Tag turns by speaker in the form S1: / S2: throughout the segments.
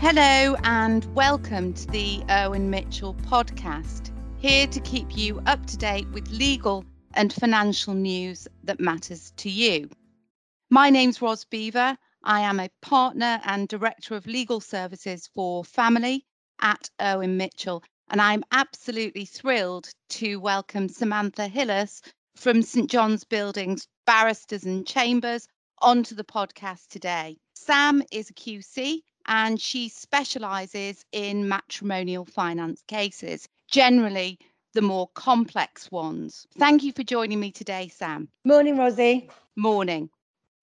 S1: Hello, and welcome to the Irwin Mitchell podcast, here to keep you up to date with legal and financial news that matters to you. My name's Ros Bever. I am a partner and director of legal services for family at Irwin Mitchell, and I'm absolutely thrilled to welcome Samantha Hillis from St John's Buildings Barristers and Chambers onto the podcast today. Sam is a QC and she specialises in matrimonial finance cases, generally the more complex ones. Thank you for joining me today, Sam.
S2: Morning, Rosie.
S1: Morning.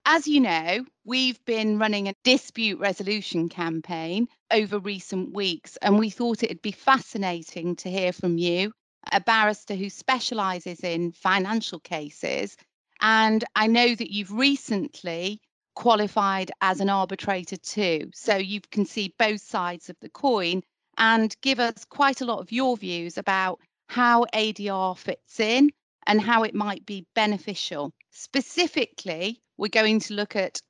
S1: As you know, we've been running a dispute resolution campaign over recent weeks, and we thought it'd be fascinating to hear from you, a barrister who specialises in financial cases. And I know that you've recently qualified as an arbitrator too. So you can see both sides of the coin and give us quite a lot of your views about how ADR fits in and how it might be beneficial. Specifically, we're going to look at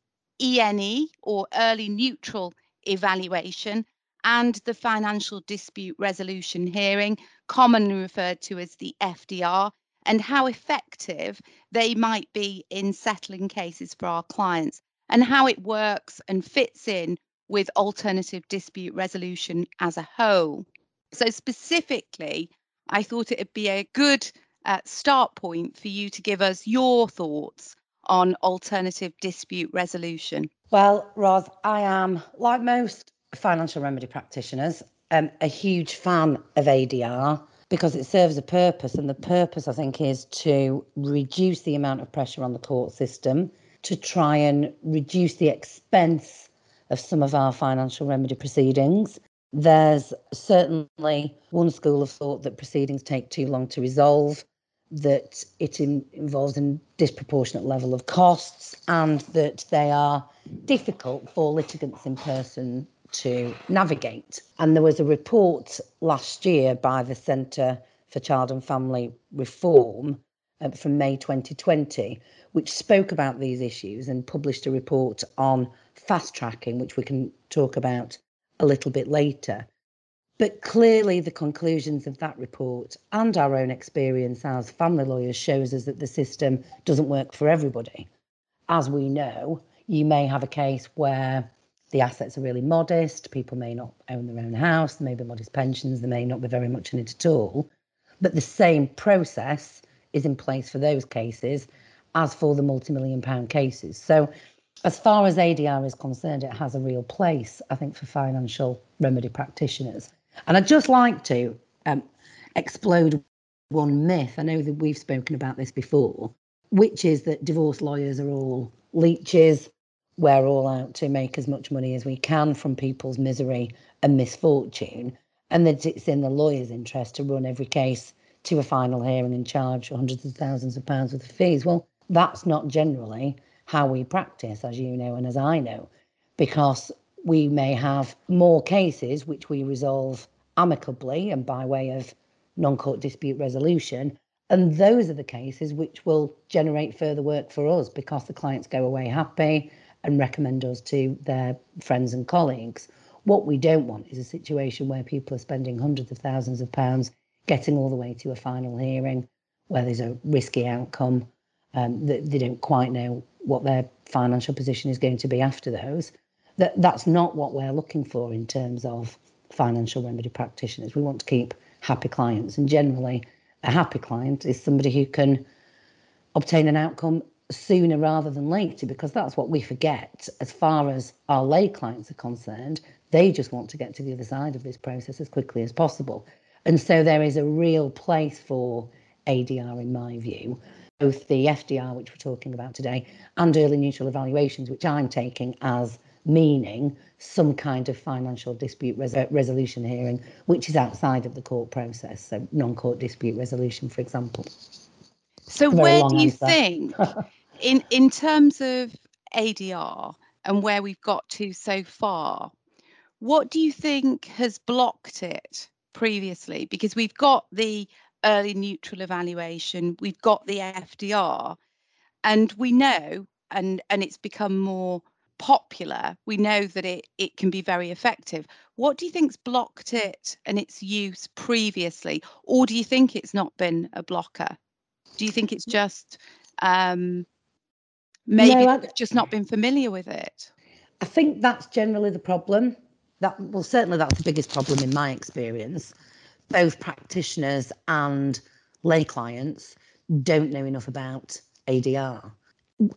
S1: ENE or early neutral evaluation and the financial dispute resolution hearing, commonly referred to as the FDR, and how effective they might be in settling cases for our clients and how it works and fits in with alternative dispute resolution as a whole. So, specifically, I thought it would be a good uh, start point for you to give us your thoughts on alternative dispute resolution.
S2: Well, Ros, I am, like most financial remedy practitioners, um, a huge fan of ADR because it serves a purpose. And the purpose, I think, is to reduce the amount of pressure on the court system to try and reduce the expense of some of our financial remedy proceedings. There's certainly one school of thought that proceedings take too long to resolve, that it in, involves a disproportionate level of costs, and that they are difficult for litigants in person to navigate. And there was a report last year by the Centre for Child and Family Reform uh, from May 2020, which spoke about these issues and published a report on fast tracking, which we can talk about a little bit later. But clearly, the conclusions of that report and our own experience as family lawyers shows us that the system doesn't work for everybody. As we know, you may have a case where the assets are really modest, people may not own their own house, there may be modest pensions, there may not be very much in it at all. But the same process is in place for those cases as for the multi-million pound cases. So as far as ADR is concerned, it has a real place, I think, for financial remedy practitioners. And I'd just like to um, explode one myth. I know that we've spoken about this before, which is that divorce lawyers are all leeches. We're all out to make as much money as we can from people's misery and misfortune, and that it's in the lawyer's interest to run every case to a final hearing and charge hundreds of thousands of pounds worth of fees. Well, that's not generally how we practice, as you know and as I know, because we may have more cases which we resolve amicably and by way of non court dispute resolution. And those are the cases which will generate further work for us because the clients go away happy and recommend us to their friends and colleagues. What we don't want is a situation where people are spending hundreds of thousands of pounds getting all the way to a final hearing where there's a risky outcome um, that they don't quite know what their financial position is going to be after those. That that's not what we're looking for in terms of financial remedy practitioners. We want to keep happy clients, and generally, a happy client is somebody who can obtain an outcome sooner rather than later, because that's what we forget as far as our lay clients are concerned. They just want to get to the other side of this process as quickly as possible. And so there is a real place for ADR, in my view, both the FDR, which we're talking about today, and early neutral evaluations, which I'm taking as meaning some kind of financial dispute res- uh, resolution hearing, which is outside of the court process, so non court dispute resolution, for example.
S1: So, where do you answer. think, in, in terms of ADR and where we've got to so far, what do you think has blocked it previously? Because we've got the early neutral evaluation, we've got the FDR, and we know, and and it's become more popular. We know that it, it can be very effective. What do you think's blocked it and its use previously? Or do you think it's not been a blocker? Do you think it's just um, maybe no, just not been familiar with it?
S2: I think that's generally the problem. That well, certainly that's the biggest problem in my experience. Both practitioners and lay clients don't know enough about ADR.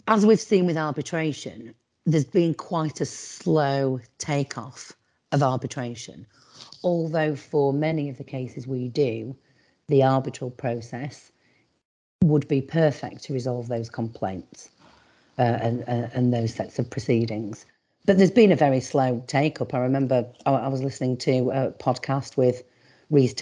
S2: As we've seen with arbitration, there's been quite a slow takeoff of arbitration. Although for many of the cases we do, the arbitral process would be perfect to resolve those complaints uh, and, uh, and those sets of proceedings. But there's been a very slow take up. I remember I, I was listening to a podcast with Rhys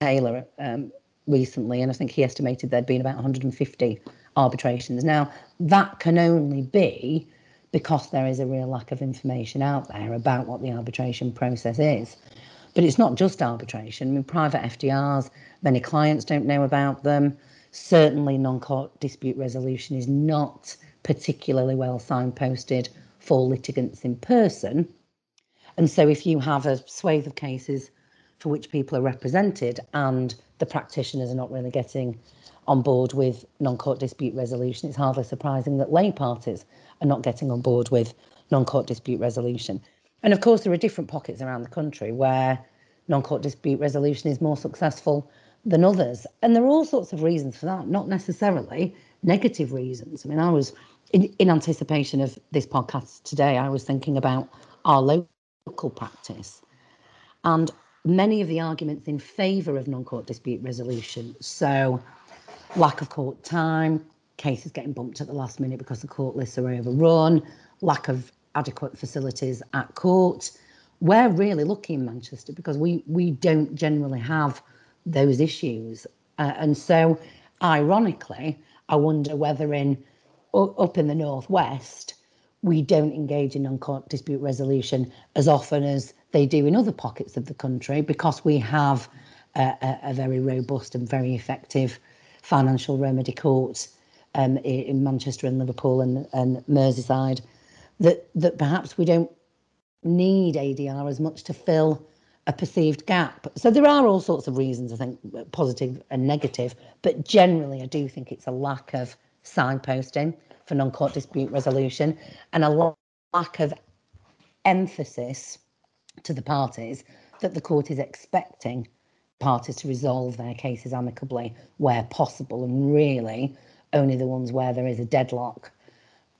S2: Taylor um, recently, and I think he estimated there'd been about 150 arbitrations. Now, that can only be because there is a real lack of information out there about what the arbitration process is. But it's not just arbitration. I mean, private FDRs, many clients don't know about them. Certainly, non court dispute resolution is not particularly well signposted for litigants in person. And so, if you have a swathe of cases for which people are represented and the practitioners are not really getting on board with non court dispute resolution, it's hardly surprising that lay parties are not getting on board with non-court dispute resolution. And of course, there are different pockets around the country where non-court dispute resolution is more successful than others. And there are all sorts of reasons for that, not necessarily negative reasons. I mean, I was in, in anticipation of this podcast today, I was thinking about our local practice and many of the arguments in favour of non-court dispute resolution. So lack of court time, cases getting bumped at the last minute because the court lists are overrun, lack of adequate facilities at court. We're really lucky in Manchester because we we don't generally have those issues, uh, and so ironically, I wonder whether in up in the northwest we don't engage in non-court dispute resolution as often as they do in other pockets of the country because we have a, a, a very robust and very effective financial remedy court um, in Manchester and Liverpool and, and Merseyside, that that perhaps we don't need ADR as much to fill a perceived gap. So there are all sorts of reasons, I think, positive and negative, but generally I do think it's a lack of signposting for non-court dispute resolution and a lack of emphasis to the parties that the court is expecting parties to resolve their cases amicably where possible and really only the ones where there is a deadlock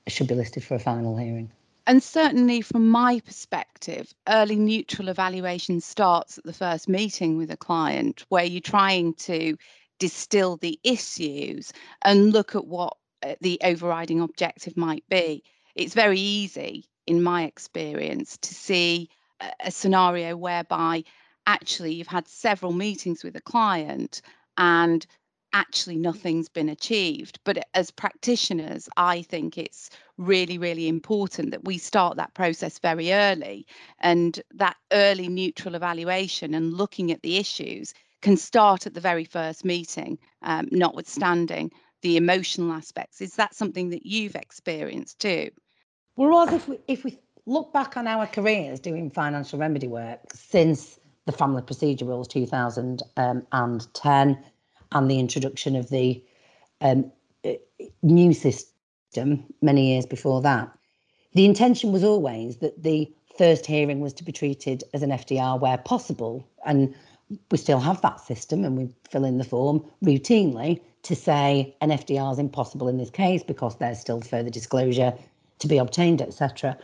S2: should be listed for a final hearing.
S1: And certainly, from my perspective, early neutral evaluation starts at the first meeting with a client where you're trying to distill the issues and look at what the overriding objective might be. It's very easy, in my experience, to see a, a scenario whereby actually you've had several meetings with a client and actually nothing's been achieved. But as practitioners, I think it's really, really important that we start that process very early. And that early neutral evaluation and looking at the issues can start at the very first meeting, um, notwithstanding the emotional aspects. Is that something that you've experienced too?
S2: Well, if we, if we look back on our careers doing financial remedy work since the Family Procedure Rules 2010, and the introduction of the um, new system many years before that. The intention was always that the first hearing was to be treated as an FDR where possible. And we still have that system and we fill in the form routinely to say an FDR is impossible in this case because there's still further disclosure to be obtained, etc.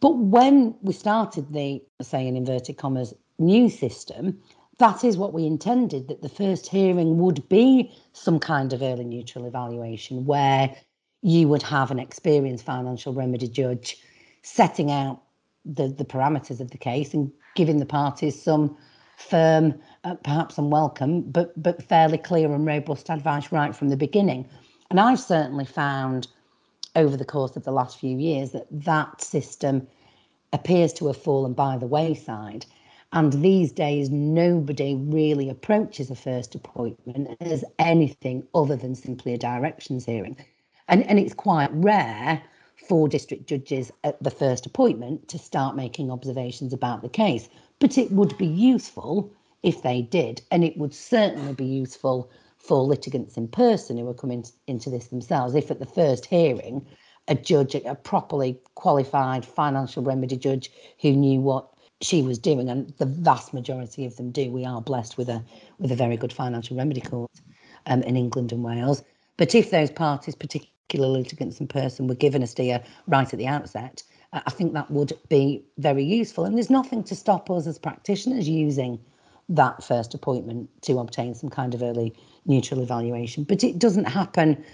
S2: But when we started the, say, in inverted commas, new system, that is what we intended that the first hearing would be some kind of early neutral evaluation where you would have an experienced financial remedy judge setting out the, the parameters of the case and giving the parties some firm, uh, perhaps unwelcome, but but fairly clear and robust advice right from the beginning. And I've certainly found over the course of the last few years that that system appears to have fallen by the wayside. And these days, nobody really approaches a first appointment as anything other than simply a directions hearing. And, and it's quite rare for district judges at the first appointment to start making observations about the case. But it would be useful if they did, and it would certainly be useful for litigants in person who are coming into this themselves if at the first hearing a judge, a properly qualified financial remedy judge who knew what she was doing, and the vast majority of them do. We are blessed with a with a very good financial remedy court um, in England and Wales. But if those parties, particularly litigants in person, were given a steer right at the outset, I think that would be very useful. And there's nothing to stop us as practitioners using that first appointment to obtain some kind of early neutral evaluation. But it doesn't happen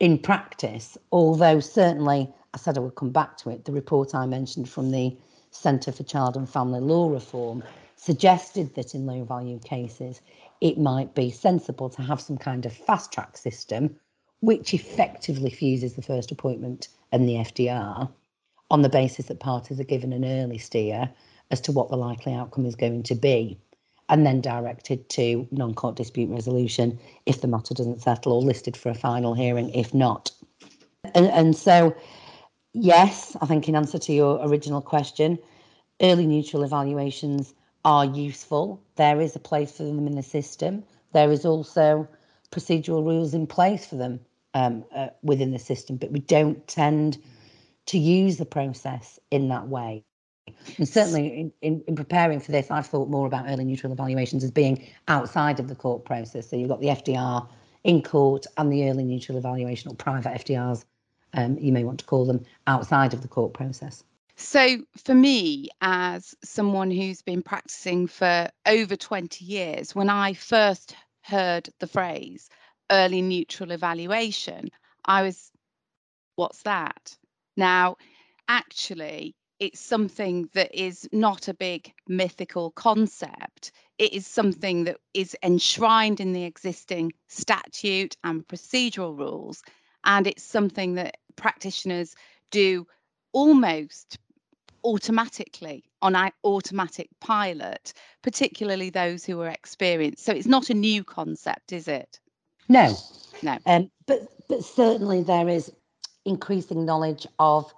S2: in practice, although certainly, I said I would come back to it, the report I mentioned from the Centre for Child and Family Law Reform suggested that in low value cases, it might be sensible to have some kind of fast track system which effectively fuses the first appointment and the FDR on the basis that parties are given an early steer as to what the likely outcome is going to be and then directed to non court dispute resolution if the matter doesn't settle or listed for a final hearing if not. And, and so, yes, I think in answer to your original question, early neutral evaluations are useful. There is a place for them in the system. There is also procedural rules in place for them um, uh, within the system, but we don't tend to use the process in that way. And certainly in, in, in, preparing for this, I've thought more about early neutral evaluations as being outside of the court process. So you've got the FDR in court and the early neutral evaluation or private FDRs, um, you may want to call them, outside of the court process.
S1: So, for me, as someone who's been practicing for over 20 years, when I first heard the phrase early neutral evaluation, I was, what's that? Now, actually, it's something that is not a big mythical concept. It is something that is enshrined in the existing statute and procedural rules. And it's something that practitioners do almost automatically on an automatic pilot, particularly those who are experienced. So it's not a new concept, is it?
S2: No,
S1: no.
S2: Um, but but certainly there is increasing knowledge of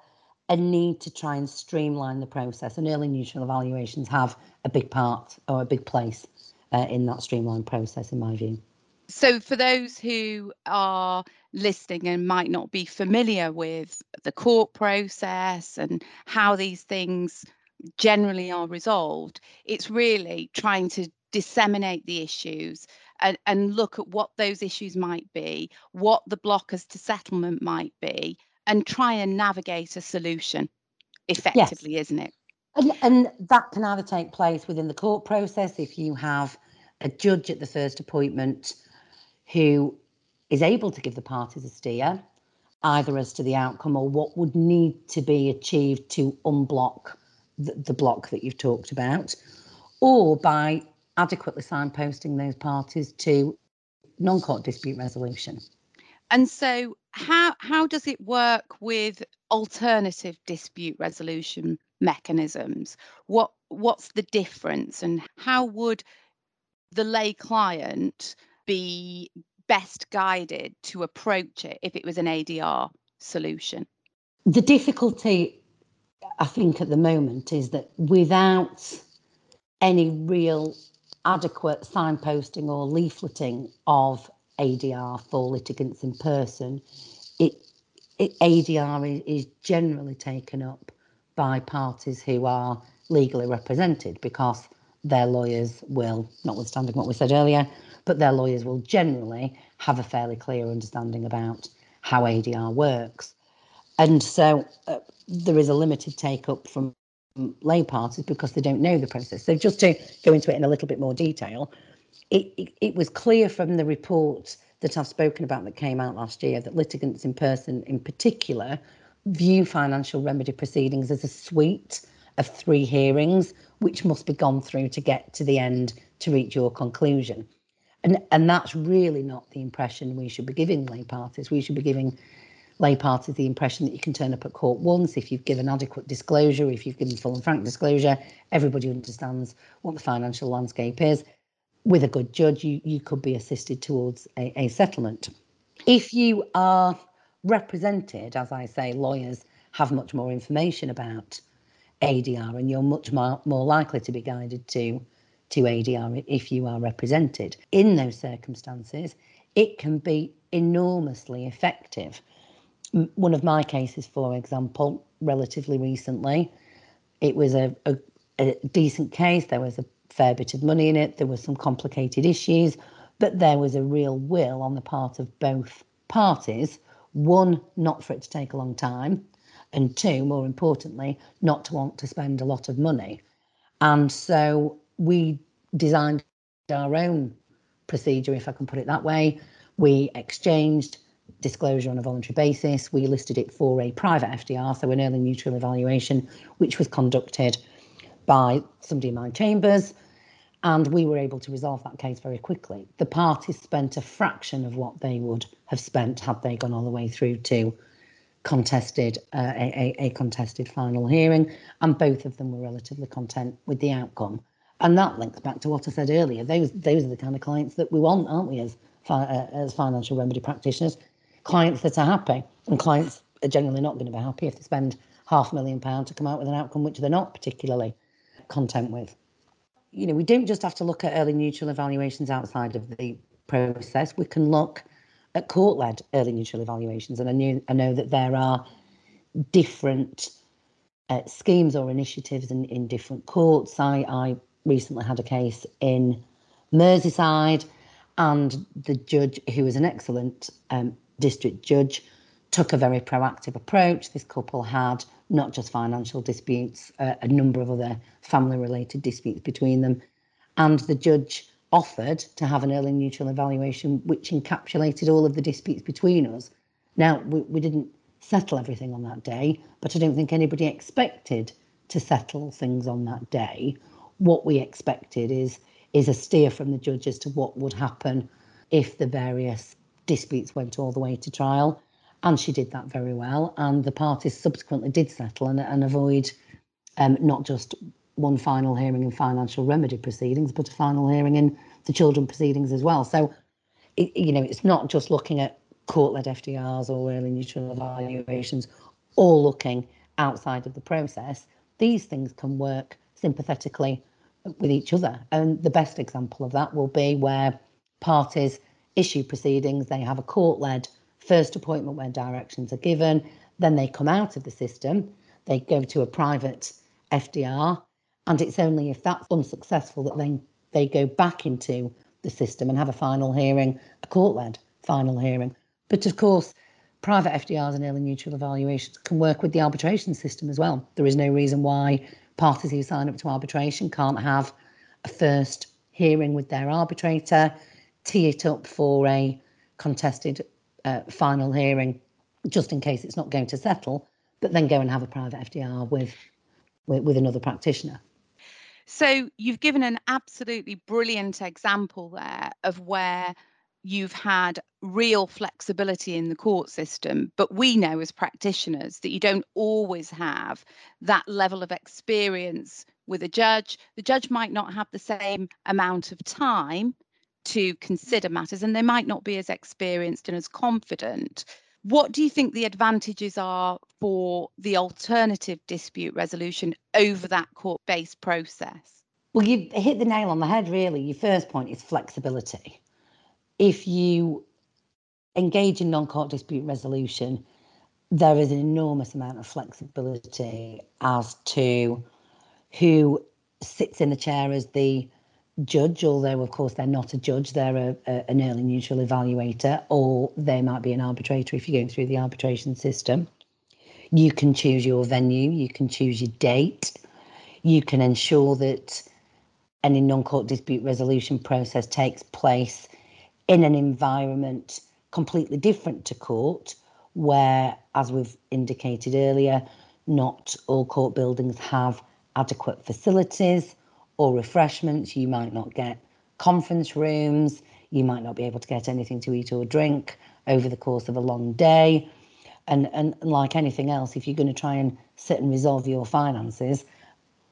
S2: a need to try and streamline the process, and early neutral evaluations have a big part or a big place uh, in that streamlined process, in my view.
S1: So, for those who are listening and might not be familiar with the court process and how these things generally are resolved, it's really trying to disseminate the issues and, and look at what those issues might be, what the blockers to settlement might be, and try and navigate a solution effectively, yes. isn't it?
S2: And, and that can either take place within the court process if you have a judge at the first appointment who is able to give the parties a steer, either as to the outcome or what would need to be achieved to unblock the, the block that you've talked about, or by adequately signposting those parties to non-court dispute resolution.
S1: And so how how does it work with alternative dispute resolution mechanisms? What what's the difference and how would the lay client be best guided to approach it if it was an ADR solution?
S2: The difficulty, I think, at the moment is that without any real adequate signposting or leafleting of ADR for litigants in person, it, it ADR is, generally taken up by parties who are legally represented because their lawyers will, notwithstanding what we said earlier, but their lawyers will generally have a fairly clear understanding about how ADR works. And so uh, there is a limited take up from lay parties because they don't know the process. So just to go into it in a little bit more detail, it, it, it was clear from the report that I've spoken about that came out last year that litigants in person in particular view financial remedy proceedings as a suite of three hearings which must be gone through to get to the end to reach your conclusion. And, and that's really not the impression we should be giving lay parties. We should be giving lay parties the impression that you can turn up at court once if you've given adequate disclosure, if you've given full and frank disclosure, everybody understands what the financial landscape is. With a good judge, you, you could be assisted towards a, a settlement. If you are represented, as I say, lawyers have much more information about ADR, and you're much more, more likely to be guided to to ADR if you are represented. In those circumstances, it can be enormously effective. One of my cases, for example, relatively recently, it was a, a, a decent case. There was a fair bit of money in it. There were some complicated issues, but there was a real will on the part of both parties. One, not for it to take a long time, and two, more importantly, not to want to spend a lot of money. And so we designed our own procedure, if I can put it that way. We exchanged disclosure on a voluntary basis. We listed it for a private FDR, so an early neutral evaluation, which was conducted by somebody in my chambers. And we were able to resolve that case very quickly. The parties spent a fraction of what they would have spent had they gone all the way through to contested uh, a, a, contested final hearing, and both of them were relatively content with the outcome. And that links back to what I said earlier. Those those are the kind of clients that we want, aren't we, as uh, as financial remedy practitioners? Clients that are happy, and clients are generally not going to be happy if they spend half a million pounds to come out with an outcome which they're not particularly content with. You know, we don't just have to look at early neutral evaluations outside of the process. We can look at court-led early neutral evaluations, and I knew I know that there are different uh, schemes or initiatives in, in different courts. I, I recently had a case in Merseyside, and the judge, who was an excellent um, district judge, took a very proactive approach. This couple had not just financial disputes, uh, a number of other family related disputes between them. And the judge offered to have an early neutral evaluation which encapsulated all of the disputes between us. Now, we, we didn't settle everything on that day, but I don't think anybody expected to settle things on that day. What we expected is is a steer from the judge as to what would happen if the various disputes went all the way to trial. And she did that very well. And the parties subsequently did settle and, and avoid um, not just one final hearing in financial remedy proceedings, but a final hearing in the children proceedings as well. So, it, you know, it's not just looking at court-led FDRs or early neutral evaluations, or looking outside of the process. These things can work sympathetically with each other. And the best example of that will be where parties issue proceedings, they have a court-led first appointment where directions are given, then they come out of the system, they go to a private FDR, and it's only if that's unsuccessful that then they go back into the system and have a final hearing, a court led final hearing. But of course, private FDRs and early neutral evaluations can work with the arbitration system as well. There is no reason why parties who sign up to arbitration can't have a first hearing with their arbitrator, tee it up for a contested uh, final hearing just in case it's not going to settle, but then go and have a private FDR with, with, with another practitioner.
S1: So you've given an absolutely brilliant example there of where you've had real flexibility in the court system, but we know as practitioners that you don't always have that level of experience with a judge. The judge might not have the same amount of time to consider matters and they might not be as experienced and as confident. What do you think the advantages are for the alternative dispute resolution over that court based process?
S2: Well, you hit the nail on the head, really. Your first point is flexibility. If you engage in non court dispute resolution, there is an enormous amount of flexibility as to who sits in the chair as the judge, although of course they're not a judge, they're a, a, an early neutral evaluator, or they might be an arbitrator if you're going through the arbitration system. You can choose your venue, you can choose your date, you can ensure that any non-court dispute resolution process takes place in an environment completely different to court, where, as we've indicated earlier, not all court buildings have adequate facilities or refreshments. You might not get conference rooms. You might not be able to get anything to eat or drink over the course of a long day. And, and like anything else, if you're going to try and sit and resolve your finances,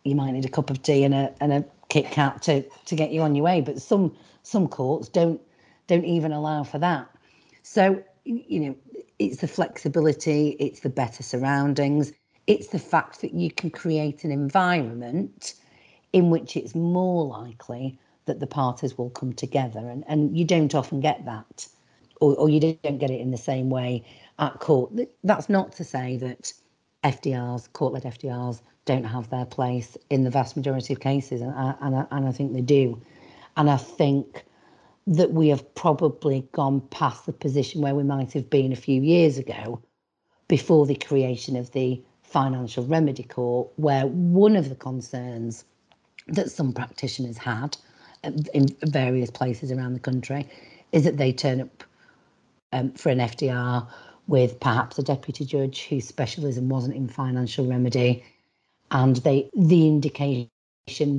S2: you might need a cup of tea and a, and a Kit Kat to, to get you on your way. But some some courts don't don't even allow for that. So you know it's the flexibility, it's the better surroundings, it's the fact that you can create an environment in which it's more likely that the parties will come together. And, and you don't often get that, or, or you don't get it in the same way at court. That's not to say that FDRs, court led FDRs, don't have their place in the vast majority of cases, and I, and I, and I think they do. And I think that we have probably gone past the position where we might have been a few years ago before the creation of the financial remedy court, where one of the concerns that some practitioners had in various places around the country is that they turn up um, for an FDR with perhaps a deputy judge whose specialism wasn't in financial remedy, and they the indication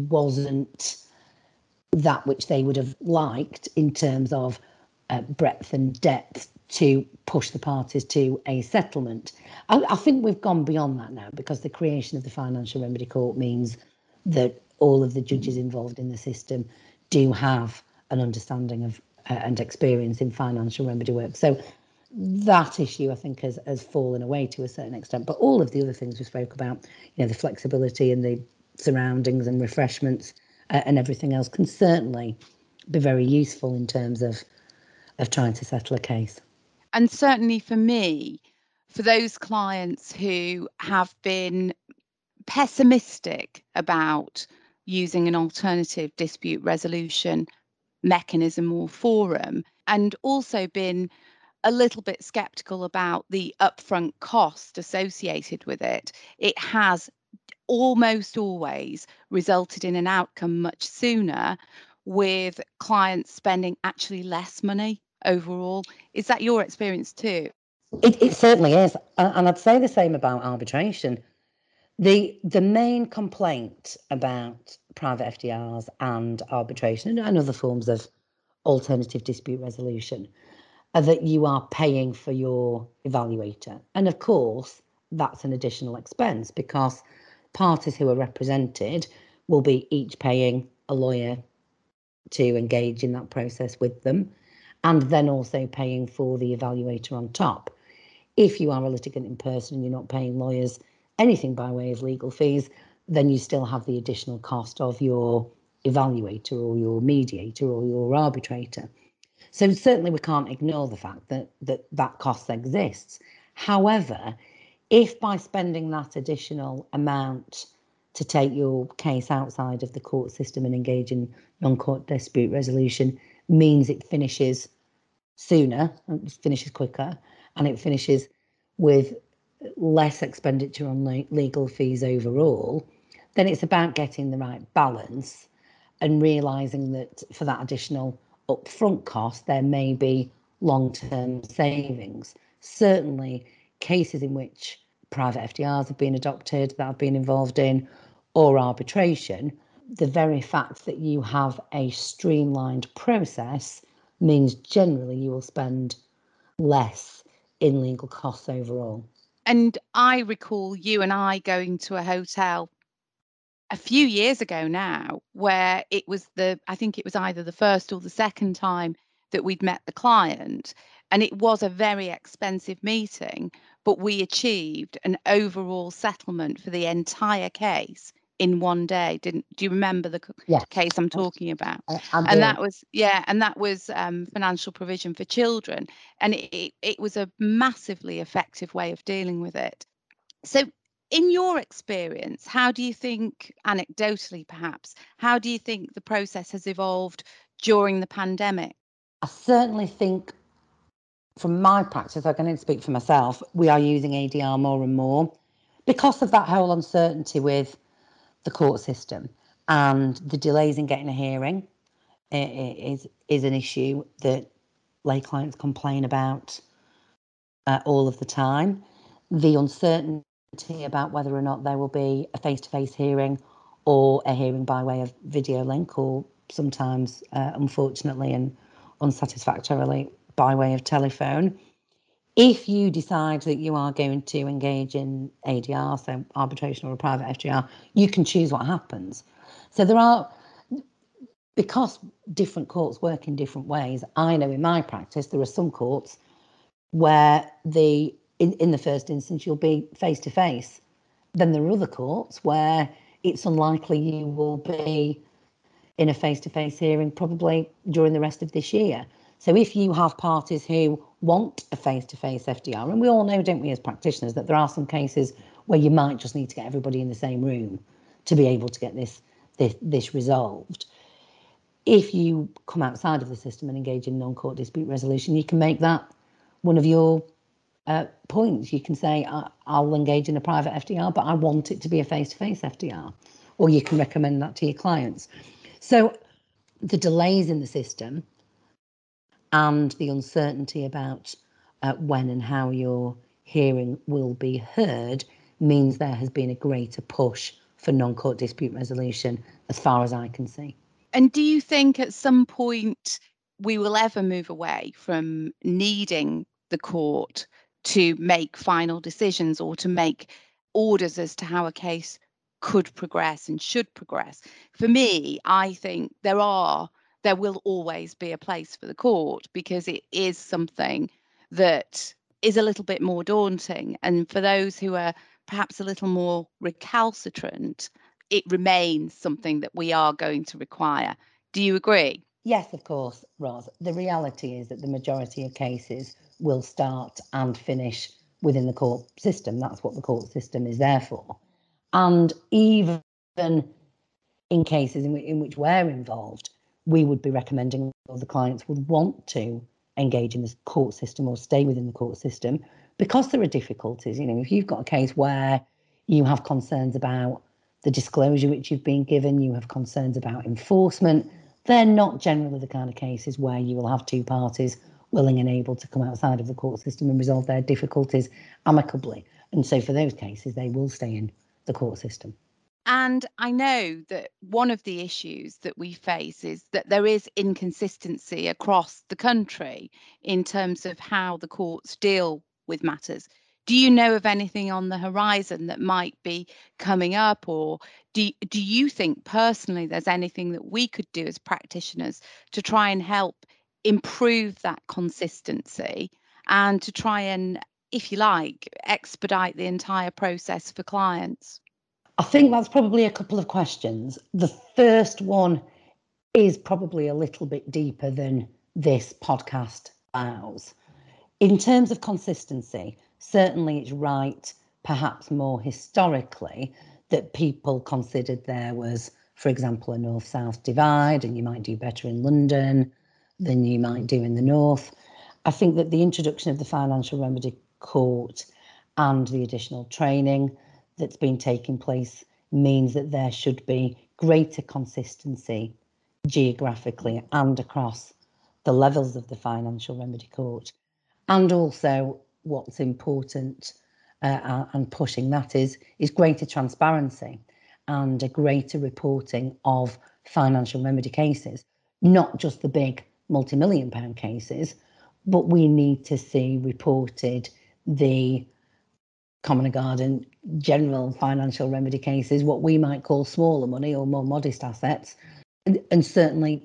S2: wasn't that which they would have liked in terms of uh, breadth and depth to push the parties to a settlement. I, I, think we've gone beyond that now because the creation of the Financial Remedy Court means that all of the judges involved in the system do have an understanding of uh, and experience in financial remedy work. So that issue, I think, has, has fallen away to a certain extent. But all of the other things we spoke about, you know, the flexibility and the surroundings and refreshments uh, and everything else can certainly be very useful in terms of of trying to settle a case.
S1: And certainly for me, for those clients who have been pessimistic about using an alternative dispute resolution mechanism or forum, and also been a little bit skeptical about the upfront cost associated with it, it has almost always resulted in an outcome much sooner with clients spending actually less money overall. Is that your experience too?
S2: It, it certainly is. And I'd say the same about arbitration. The, the main complaint about private FDRs and arbitration and other forms of alternative dispute resolution are that you are paying for your evaluator. And of course, that's an additional expense because parties who are represented will be each paying a lawyer to engage in that process with them and then also paying for the evaluator on top. If you are a litigant in person and you're not paying lawyers anything by way of legal fees, then you still have the additional cost of your evaluator or your mediator or your arbitrator. So certainly we can't ignore the fact that that, that cost exists. However, if by spending that additional amount to take your case outside of the court system and engage in non-court dispute resolution means it finishes sooner, finishes quicker, and it finishes with less expenditure on legal fees overall, then it's about getting the right balance and realizing that for that additional upfront cost, there may be long term savings. Certainly, cases in which private FDRs have been adopted that I've been involved in, or arbitration, the very fact that you have a streamlined process means generally you will spend less in legal costs overall.
S1: And I recall you and I going to a hotel a few years ago now where it was the i think it was either the first or the second time that we'd met the client. And it was a very expensive meeting but we achieved an overall settlement for the entire case in one day didn't do you remember the yes. case i'm talking about? I, and that was yeah and that was um, financial provision for children and it, it was a massively effective way of dealing with it. So in your experience, how do you think, anecdotally perhaps, how do you think the process has evolved during the pandemic?
S2: I certainly think, from my practice, I can speak for myself, we are using ADR more and more. Because of that whole uncertainty with the court system and the delays in getting a hearing is is an issue that lay clients complain about uh, all of the time. The uncertainty about whether or not there will be a face-to-face hearing or a hearing by way of video link or sometimes uh, unfortunately and unsatisfactorily by way of telephone if you decide that you are going to engage in ADR, so arbitration or a private FDR, you can choose what happens. So there are, because different courts work in different ways, I know in my practice there are some courts where the in, in the first instance you'll be face to face. Then there are other courts where it's unlikely you will be in a face to face hearing probably during the rest of this year. So if you have parties who want a face to face FDR, and we all know, don't we, as practitioners, that there are some cases where you might just need to get everybody in the same room to be able to get this this, this resolved. If you come outside of the system and engage in non-court dispute resolution, you can make that one of your uh, points. You can say, I'll engage in a private FDR, but I want it to be a face-to-face FDR, or you can recommend that to your clients. So the delays in the system and the uncertainty about uh, when and how your hearing will be heard means there has been a greater push for non-court dispute resolution as far as I can see.
S1: And do you think at some point we will ever move away from needing the court to make final decisions or to make orders as to how a case could progress and should progress? For me, I think there are there will always be a place for the court because it is something that is a little bit more daunting. And for those who are perhaps a little more recalcitrant, it remains something that we are going to require. Do you agree?
S2: Yes, of course, Ros. The reality is that the majority of cases will start and finish within the court system. That's what the court system is there for. And even in cases in which we're involved, we would be recommending or the clients would want to engage in the court system or stay within the court system because there are difficulties. You know, if you've got a case where you have concerns about the disclosure which you've been given, you have concerns about enforcement, they're not generally the kind of cases where you will have two parties willing and able to come outside of the court system and resolve their difficulties amicably. And so for those cases, they will stay in the court system.
S1: And I know that one of the issues that we face is that there is inconsistency across the country in terms of how the courts deal with matters. Do you know of anything on the horizon that might be coming up, or do, do you think personally there's anything that we could do as practitioners to try and help improve that consistency and to try and, if you like, expedite the entire process for clients?
S2: I think that's probably a couple of questions. The first one is probably a little bit deeper than this podcast allows. In terms of consistency, certainly it's right, perhaps more historically, that people considered there was, for example, a north south divide, and you might do better in London than you might do in the north. I think that the introduction of the Financial Remedy Court and the additional training that's been taking place means that there should be greater consistency geographically and across the levels of the financial remedy court. And also, what's important uh, and pushing that is is greater transparency and a greater reporting of financial remedy cases, not just the big multi-million pound cases, but we need to see reported the common and garden general financial remedy cases, what we might call smaller money or more modest assets, and, and certainly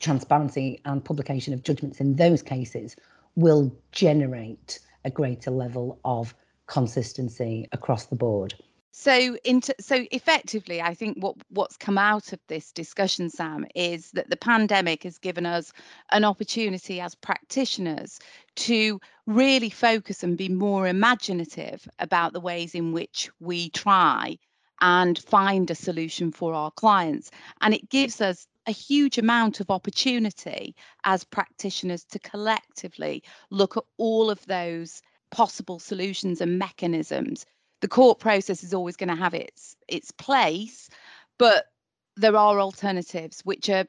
S2: transparency and publication of judgments in those cases will generate a greater level of consistency across the board.
S1: So, so effectively, I think what what's come out of this discussion, Sam, is that the pandemic has given us an opportunity as practitioners to really focus and be more imaginative about the ways in which we try and find a solution for our clients, and it gives us a huge amount of opportunity as practitioners to collectively look at all of those possible solutions and mechanisms the court process is always going to have its its place, but there are alternatives which are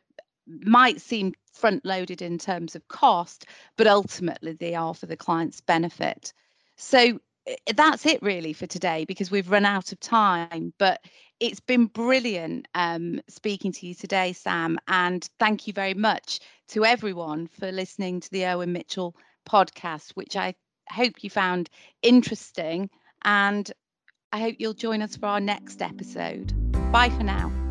S1: might seem front loaded in terms of cost, but ultimately they are for the client's benefit. So that's it really for today because we've run out of time. But it's been brilliant um, speaking to you today, Sam. And thank you very much to everyone for listening to the Irwin Mitchell podcast, which I hope you found interesting. And I hope you'll join us for our next episode. Bye for now.